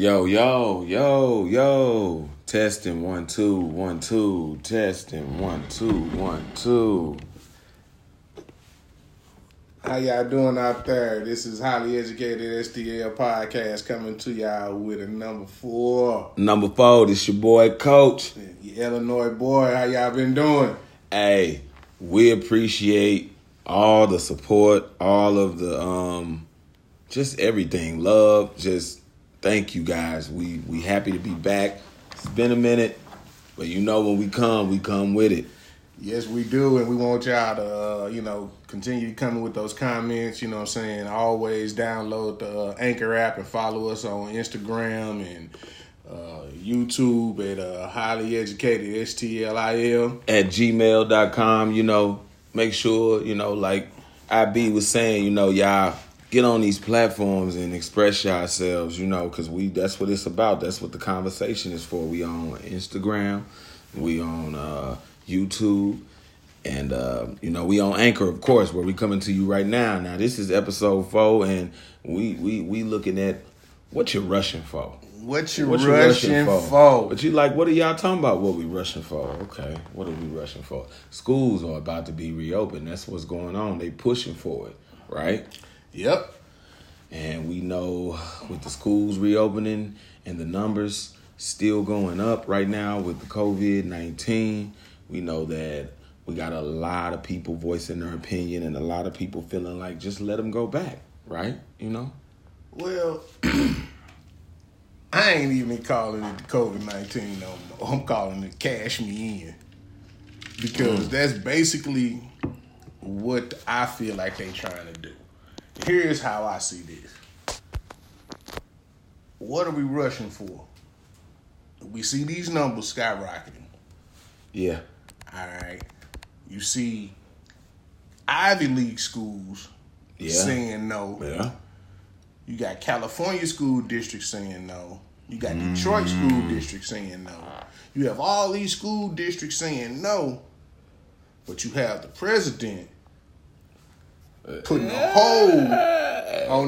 Yo, yo, yo, yo. Testing one, two, one, two. Testing one, two, one, two. How y'all doing out there? This is Highly Educated STL Podcast coming to y'all with a number four. Number four, this your boy Coach. Your Illinois boy, how y'all been doing? Hey, we appreciate all the support, all of the um just everything. Love, just thank you guys. We we happy to be back. It's been a minute, but you know when we come, we come with it. Yes, we do, and we want y'all to, uh, you know, continue coming with those comments. You know what I'm saying? Always download the uh, Anchor app and follow us on Instagram and uh, YouTube at uh, Highly Educated STLIL. at gmail.com, you know, make sure, you know, like IB was saying, you know, y'all get on these platforms and express yourselves, you know, because we that's what it's about. That's what the conversation is for. We on Instagram, we on uh, YouTube, and uh, you know, we on Anchor, of course, where we coming to you right now. Now this is episode four, and we we we looking at what you're rushing for. What you What you rushing, for? But you like, what are y'all talking about? What we rushing for? Okay, what are we rushing for? Schools are about to be reopened. That's what's going on. They pushing for it, right? Yep. And we know with the schools reopening and the numbers still going up right now with the COVID nineteen, we know that we got a lot of people voicing their opinion and a lot of people feeling like just let them go back, right? You know. Well, I ain't even calling it the COVID nineteen no more. I'm calling it cash me in because mm. that's basically what I feel like they trying to do. Here's how I see this. What are we rushing for? We see these numbers skyrocketing. Yeah. All right. You see Ivy League schools Yeah. saying no. Yeah. You got California school districts saying no. You got mm. Detroit school districts saying no. You have all these school districts saying no. But you have the president putting a hold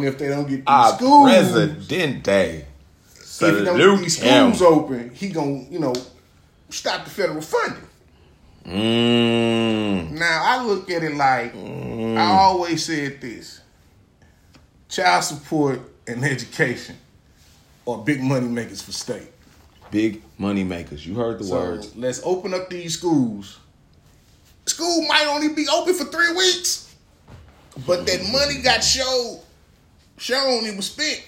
on if they don't get these Our schools. presidente. If they don't get these him. schools open, he gonna, you know, stop the federal funding. Mm. Now I look at it like I always said this: child support and education are big money makers for state. Big money makers. You heard the So words. let's open up these schools. School might only be open for three weeks, but that money got showed, shown it was spent.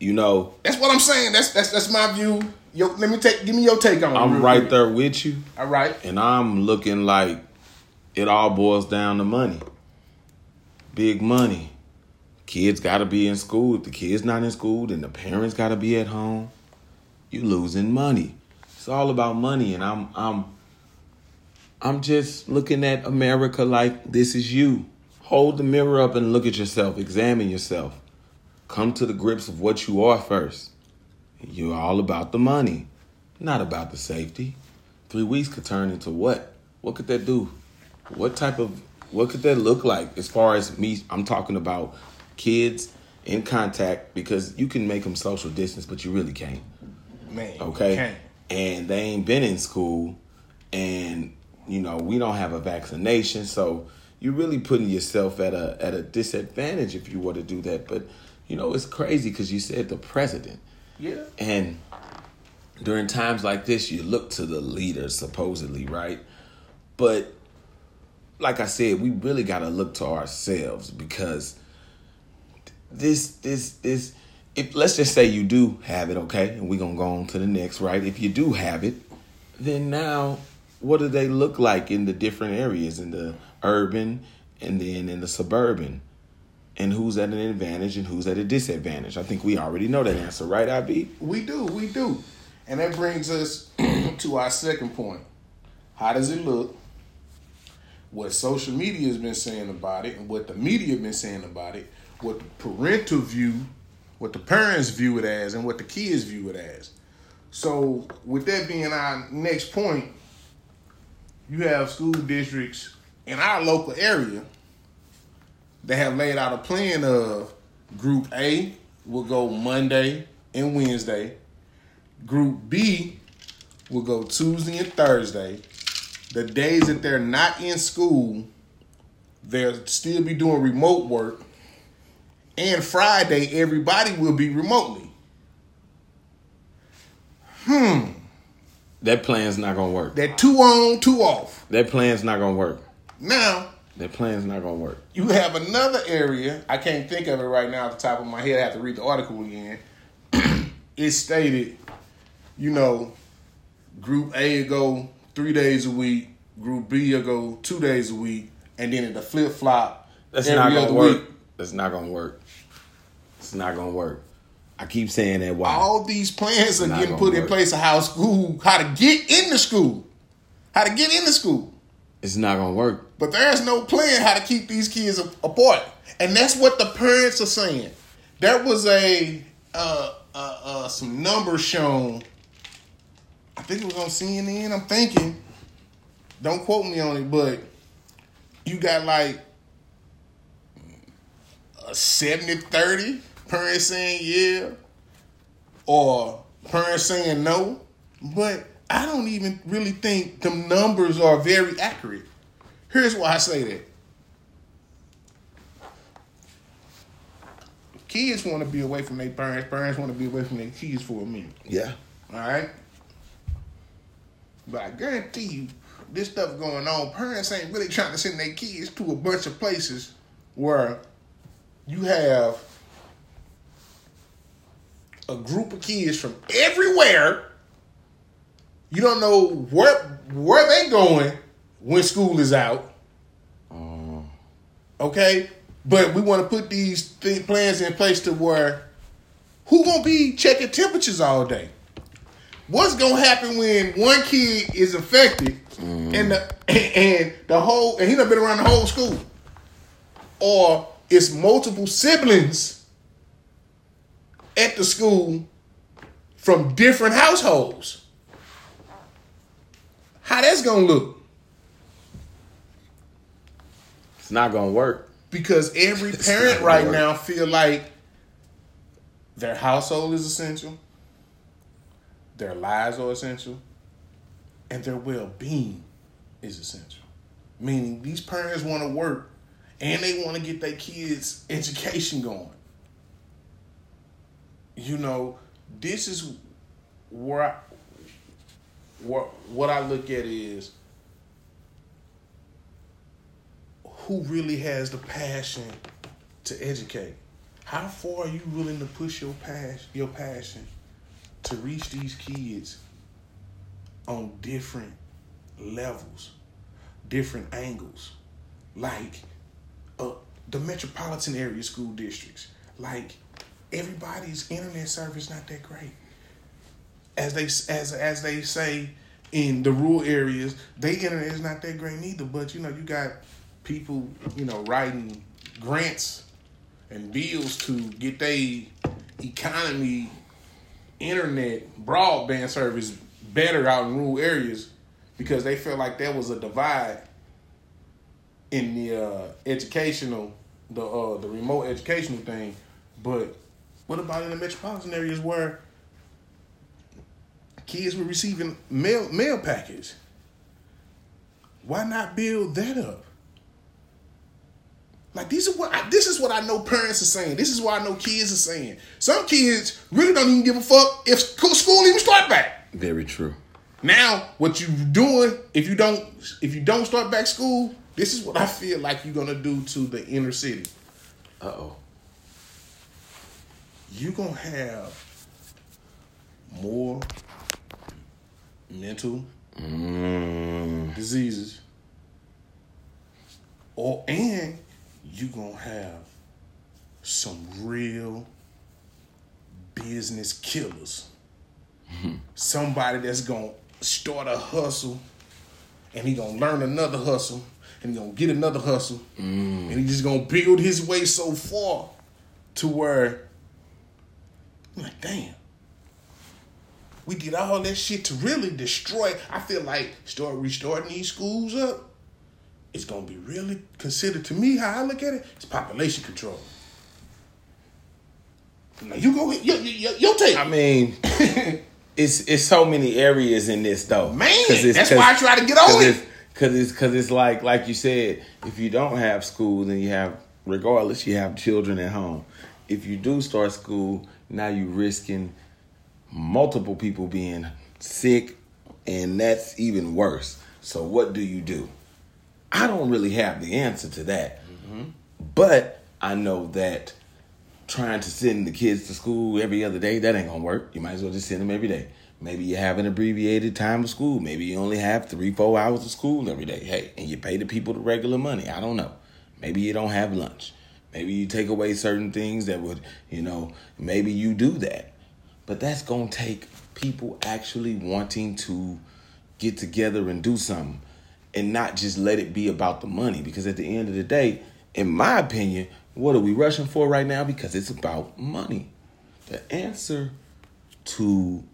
You know, That's what I'm saying. That's that's that's my view. Yo, let me take give me your take on it. I'm real right quick. there with you, All right. and I'm looking like it all boils down to money. Big money. Kids got to be in school. If the kid's not in school, then the parents got to be at home. You losing money. It's all about money, and I'm I'm I'm just looking at America like this is you. Hold the mirror up and look at yourself. Examine yourself. Come to the grips of what you are first. You're all about the money, not about the safety. Three weeks could turn into what? What could that do? What type of what could that look like as far as me? I'm talking about kids in contact because you can make them social distance, but you really can't. Man. Okay. can't. And they ain't been in school and you know, we don't have a vaccination, so you're really putting yourself at a at a disadvantage if you were to do that. But you know, it's crazy because you said the president. Yeah. And during times like this, you look to the leaders, supposedly, right? But like I said, we really got to look to ourselves because this, this, this. If let's just say you do have it, okay, and we're gonna go on to the next, right? If you do have it, then now what do they look like in the different areas, in the urban and then in the suburban? And who's at an advantage and who's at a disadvantage? I think we already know that answer, right, IB? We do, we do. And that brings us to our second point. How does it look? What social media has been saying about it, and what the media has been saying about it, what the parental view, what the parents view it as, and what the kids view it as. So, with that being our next point, you have school districts in our local area that have laid out a plan of Group A, will go Monday and Wednesday. Group B will go Tuesday and Thursday. The days that they're not in school, they'll still be doing remote work. And Friday, everybody will be remotely. Hmm. That plan's not gonna work. That two on, two off. That plan's not gonna work. Now, That plan's not gonna work. you have another area. I can't think of it right now at the top of my head. I have to read the article again. it stated, you know, Group A go three days a week. Group B will go two days a week, and then at the flip flop That's not gonna work. week. That's not gonna work. It's not gonna work. I keep saying that. Why? All these plans are getting put in place of how school, how to get into school, how to get into school. It's not gonna work. But there's no plan how to keep these kids apart, and that's what the parents are saying. There was a uh, uh, uh, some numbers shown. I think it was on CNN. I'm thinking. Don't quote me on it, but you got like a 70-30 parents saying yeah, or parents saying no. But I don't even really think the numbers are very accurate. Here's why I say that. Kids want to be away from their parents. Parents want to be away from their kids for a minute. Yeah. All right. But I guarantee you, this stuff going on. Parents ain't really trying to send their kids to a bunch of places where you have a group of kids from everywhere. You don't know where where they going when school is out. Uh. Okay, but we want to put these th- plans in place to where who gonna be checking temperatures all day? What's gonna happen when one kid is affected mm. and the and the whole and he done been around the whole school, or it's multiple siblings at the school from different households? How that's gonna look? It's not gonna work. because every parent right now feel like their household is essential, their lives are essential, and their well-being is essential. Meaning these parents want to work and they want to get their kids education going. You know, this is where I, what what I look at is who really has the passion to educate. How far are you willing to push your passion, your passion to reach these kids on different levels, different angles, like uh, the metropolitan area school districts. Like everybody's internet service not that great. As they as as they say in the rural areas, their internet is not that great either. But you know, you got people, you know, writing grants and bills to get their economy internet broadband service better out in rural areas because they felt like there was a divide in the uh, educational the uh, the remote educational thing. But what about in the metropolitan areas where kids were receiving mail mail package? Why not build that up? Like these are what I, this is what I know parents are saying. This is what I know kids are saying. Some kids really don't even give a fuck if school, school even start back. Very true. Now, what you doing if you don't if you don't start back school? This is what I feel like you're gonna do to the inner city. Uh oh. You're gonna have more mental Mm. diseases, or and you're gonna have some real business killers. Somebody that's gonna start a hustle, and he gonna learn another hustle, and he gonna get another hustle, and he just gonna build his way so far to where, I'm like, damn we did all that shit to really destroy. I feel like start restarting these schools up. It's gonna be really considered to me how I look at it. It's population control. Now you go. Your take. I mean, it's it's so many areas in this though. Man, that's why I try to get on it. Cause it's cause it's like like you said, if you don't have school, then you have regardless you have children at home. If you do start school, now you're risking multiple people being sick, and that's even worse. So what do you do? I don't really have the answer to that, mm-hmm. but I know that trying to send the kids to school every other day, that ain't gonna work. You might as well just send them every day. Maybe you have an abbreviated time of school. Maybe you only have three, four hours of school every day. Hey, and you pay the people the regular money. I don't know. Maybe you don't have lunch. Maybe you take away certain things that would, you know, maybe you do that. But that's gonna take people actually wanting to get together and do something and not just let it be about the money. Because at the end of the day, in my opinion, what are we rushing for right now? Because it's about money. The answer to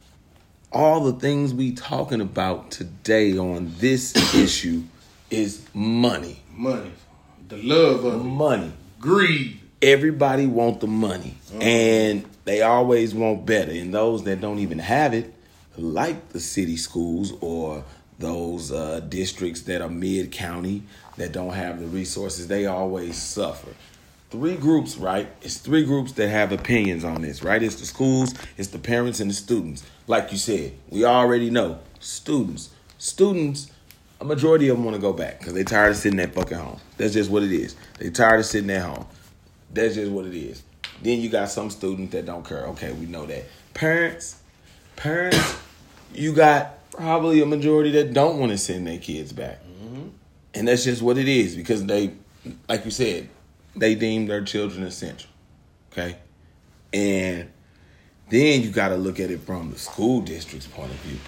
all the things we talking about today on this issue is money. Money, the love of it, Money. Greed. Everybody want the money. And they always want better. And those that don't even have it, like the city schools or those uh, districts that are mid county that don't have the resources, they always suffer. Three groups, right? It's three groups that have opinions on this, right? It's the schools, it's the parents, and the students. Like you said, we already know students. Students, a majority of them want to go back because they're tired of sitting at fucking home. That's just what it is. They're tired of sitting at home. That's just what it is. Then you got some students that don't care. Okay, we know that. Parents, parents, you got probably a majority that don't want to send their kids back. Mm-hmm. And that's just what it is because they, like you said, they deem their children essential. Okay? And then you got to look at it from the school district's point of view.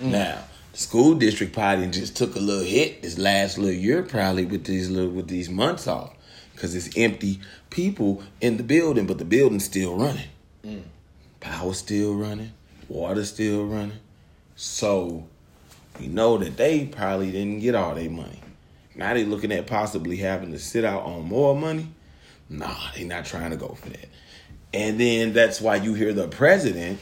Mm. Now, the school district probably just took a little hit this last little year, probably with these little with these months off, because it's empty people in the building, but the building's still running. Mm. Power still running, water still running. So we know that they probably didn't get all their money. Now they looking at possibly having to sit out on more money. Nah, they not trying to go for that. And then that's why you hear the president,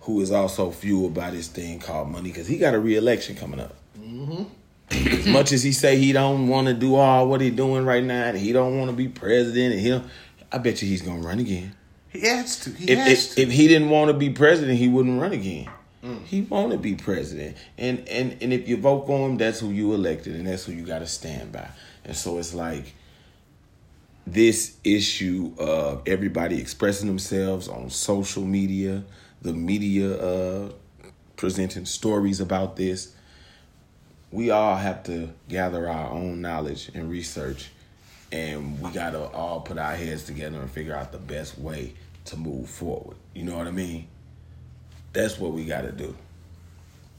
who is also fueled by this thing called money, because he got a re-election coming up. Mm-hmm. As much as he say he don't want to do all what he doing right now, and he don't want to be president, and he, I bet you he's gonna run again. He has to. He If, has if, to. if he didn't want to be president, he wouldn't run again. Mm. He want to be president, and and and if you vote for him, that's who you elected, and that's who you got to stand by. And so it's like this issue of everybody expressing themselves on social media, the media uh, presenting stories about this. We all have to gather our own knowledge and research, and we got to all put our heads together and figure out the best way to move forward. You know what I mean? That's what we got to do.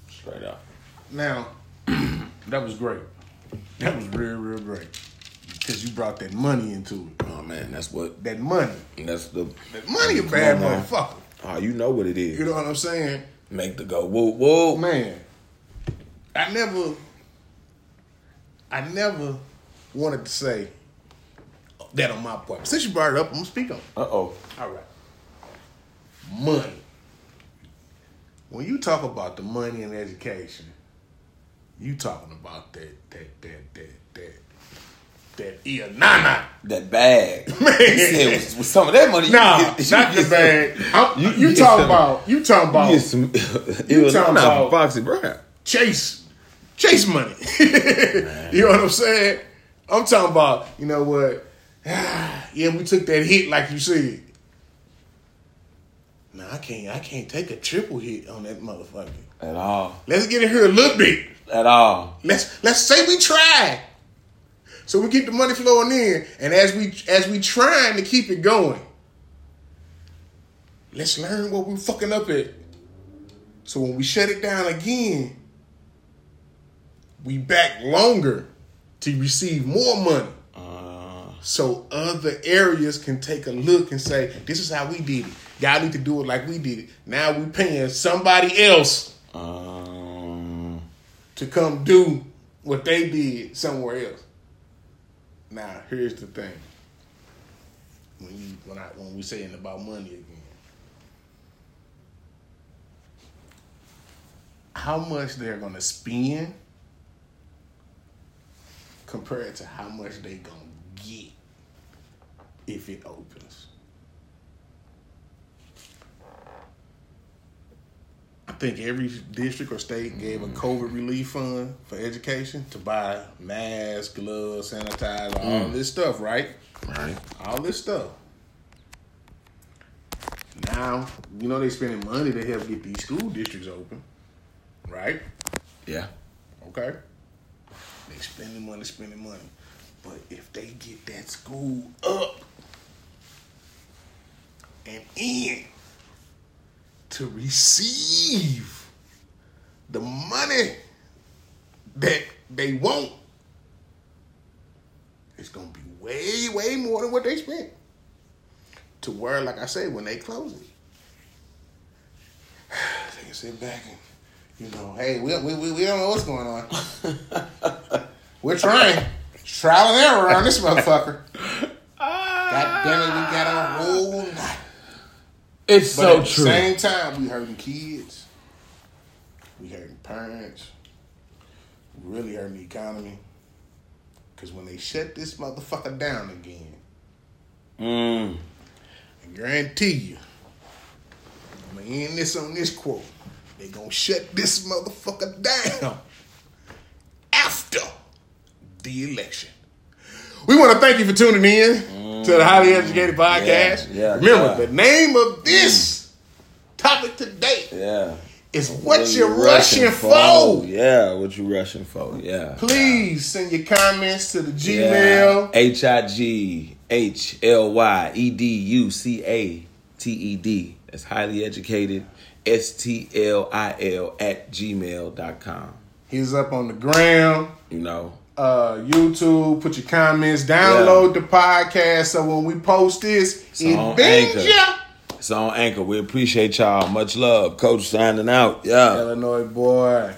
Straight up. Now, that was great. That was real, real great. Because you brought that money into it. Oh man, that's what. That money. That's the. That money a bad motherfucker. Oh, you know what it is. You know what I'm saying? Make the go. Whoa, whoa. Man, I never, I never wanted to say that on my part. Since you brought it up, I'm gonna speak on it. Uh oh. All right. Money. When you talk about the money in education, you talking about that that that that that that Ianana. That bag. Man. You said with, with some of that money. you Nah, can get- not you the bag. I'm- you- You, you talking about you talking You about get some. It You was talking not about- Foxy Brown. chase chase money. you know what I'm saying? I'm talking about, you know what? yeah, we took that hit like you said. No, I can't I can't take a triple hit on that motherfucker. At all. Let's get in here a little bit. At all. Let's let's say we try. So we keep the money flowing in, and as we as we trying to keep it going, let's learn what we're fucking up at. So when we shut it down again, we back longer to receive more money. Uh, So other areas can take a look and say, this is how we did it. Y'all need to do it like we did it. Now we paying somebody else um. to come do what they did somewhere else. Now, here's the thing. when you when I when we saying about money again. How much they're gonna spend compared to how much they gonna get if it opens. I think every district or state gave a COVID relief fund for education to buy masks, gloves, sanitizer, all mm. this stuff, right? Right. All this stuff. Now, you know they're spending money to help get these school districts open, right? Yeah. Okay. They're spending money, spending money. But if they get that school up and in to receive the money that they want, it's gonna be way, way more than what they spent. To where, like I said, when they close it, they can sit back and you know, hey, we, we, we, we don't know what's going on. We're trying. Trial and error on this motherfucker. Ah. God damn it, we got lot. It's But so at the true. same time, we hurting kids. We hurting parents. We really hurting the economy. Because when they shut this motherfucker down again, Mm. I guarantee you, I'm gonna end this on this quote. They gonna shut this motherfucker down after the election. We want to thank you for tuning in to the Highly Educated Podcast. Mm. yeah, Remember, yeah. the name of this topic today Yeah. is What You Rushing For. Yeah, what you rushing for? Yeah. Please send your comments to the Gmail. H I G H L Y E D U C A T E D. That's highly educated. S T L I L at gmail.com. He's up on the ground. You know? Uh, YouTube. Put your comments. Download the podcast so when we post this, it on bings ya. It's on Anchor. We appreciate y'all. Much love. Coach signing out. Yeah. Illinois boy.